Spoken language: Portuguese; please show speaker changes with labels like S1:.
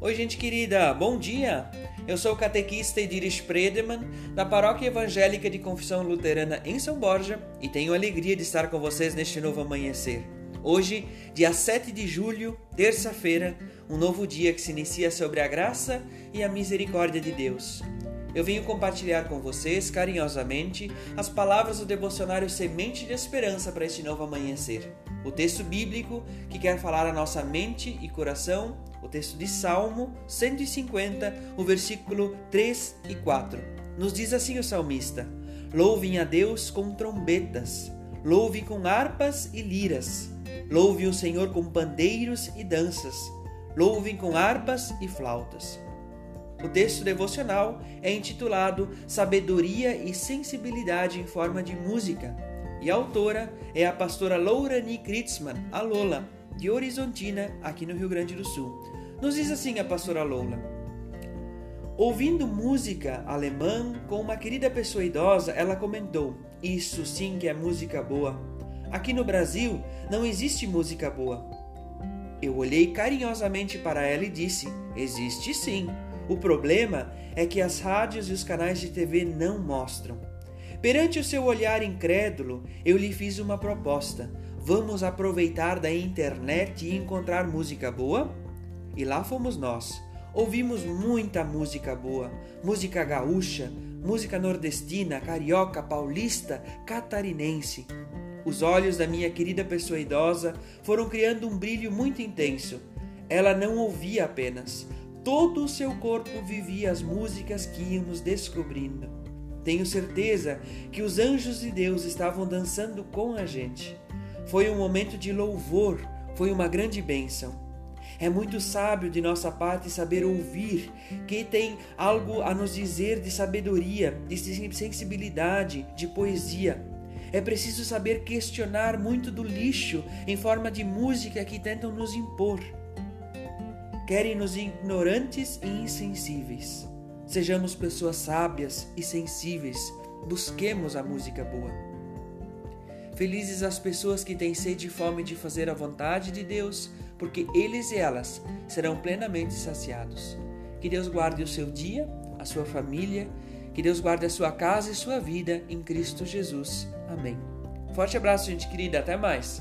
S1: Oi, gente querida, bom dia! Eu sou o catequista Ediris Predeman, da Paróquia Evangélica de Confissão Luterana em São Borja, e tenho alegria de estar com vocês neste novo amanhecer. Hoje, dia 7 de julho, terça-feira, um novo dia que se inicia sobre a graça e a misericórdia de Deus. Eu venho compartilhar com vocês carinhosamente as palavras do devocionário Semente de Esperança para este novo amanhecer. O texto bíblico que quer falar a nossa mente e coração, o texto de Salmo 150, o versículo 3 e 4. Nos diz assim o salmista: Louvem a Deus com trombetas, louve com harpas e liras, louve o Senhor com pandeiros e danças, louvem com harpas e flautas. O texto devocional é intitulado Sabedoria e Sensibilidade em Forma de Música, e a autora é a pastora Lourani Kritzmann, a Lola, de Horizontina, aqui no Rio Grande do Sul. Nos diz assim a pastora Lola: Ouvindo música alemã com uma querida pessoa idosa, ela comentou: Isso sim que é música boa. Aqui no Brasil não existe música boa. Eu olhei carinhosamente para ela e disse: Existe sim. O problema é que as rádios e os canais de TV não mostram. Perante o seu olhar incrédulo, eu lhe fiz uma proposta. Vamos aproveitar da internet e encontrar música boa? E lá fomos nós. Ouvimos muita música boa, música gaúcha, música nordestina, carioca, paulista, catarinense. Os olhos da minha querida pessoa idosa foram criando um brilho muito intenso. Ela não ouvia apenas, todo o seu corpo vivia as músicas que íamos descobrindo. Tenho certeza que os anjos de Deus estavam dançando com a gente. Foi um momento de louvor, foi uma grande bênção. É muito sábio de nossa parte saber ouvir, que tem algo a nos dizer de sabedoria, de sensibilidade, de poesia. É preciso saber questionar muito do lixo em forma de música que tentam nos impor querem-nos ignorantes e insensíveis. Sejamos pessoas sábias e sensíveis, busquemos a música boa. Felizes as pessoas que têm sede e fome de fazer a vontade de Deus, porque eles e elas serão plenamente saciados. Que Deus guarde o seu dia, a sua família, que Deus guarde a sua casa e sua vida em Cristo Jesus. Amém. Forte abraço, gente querida, até mais.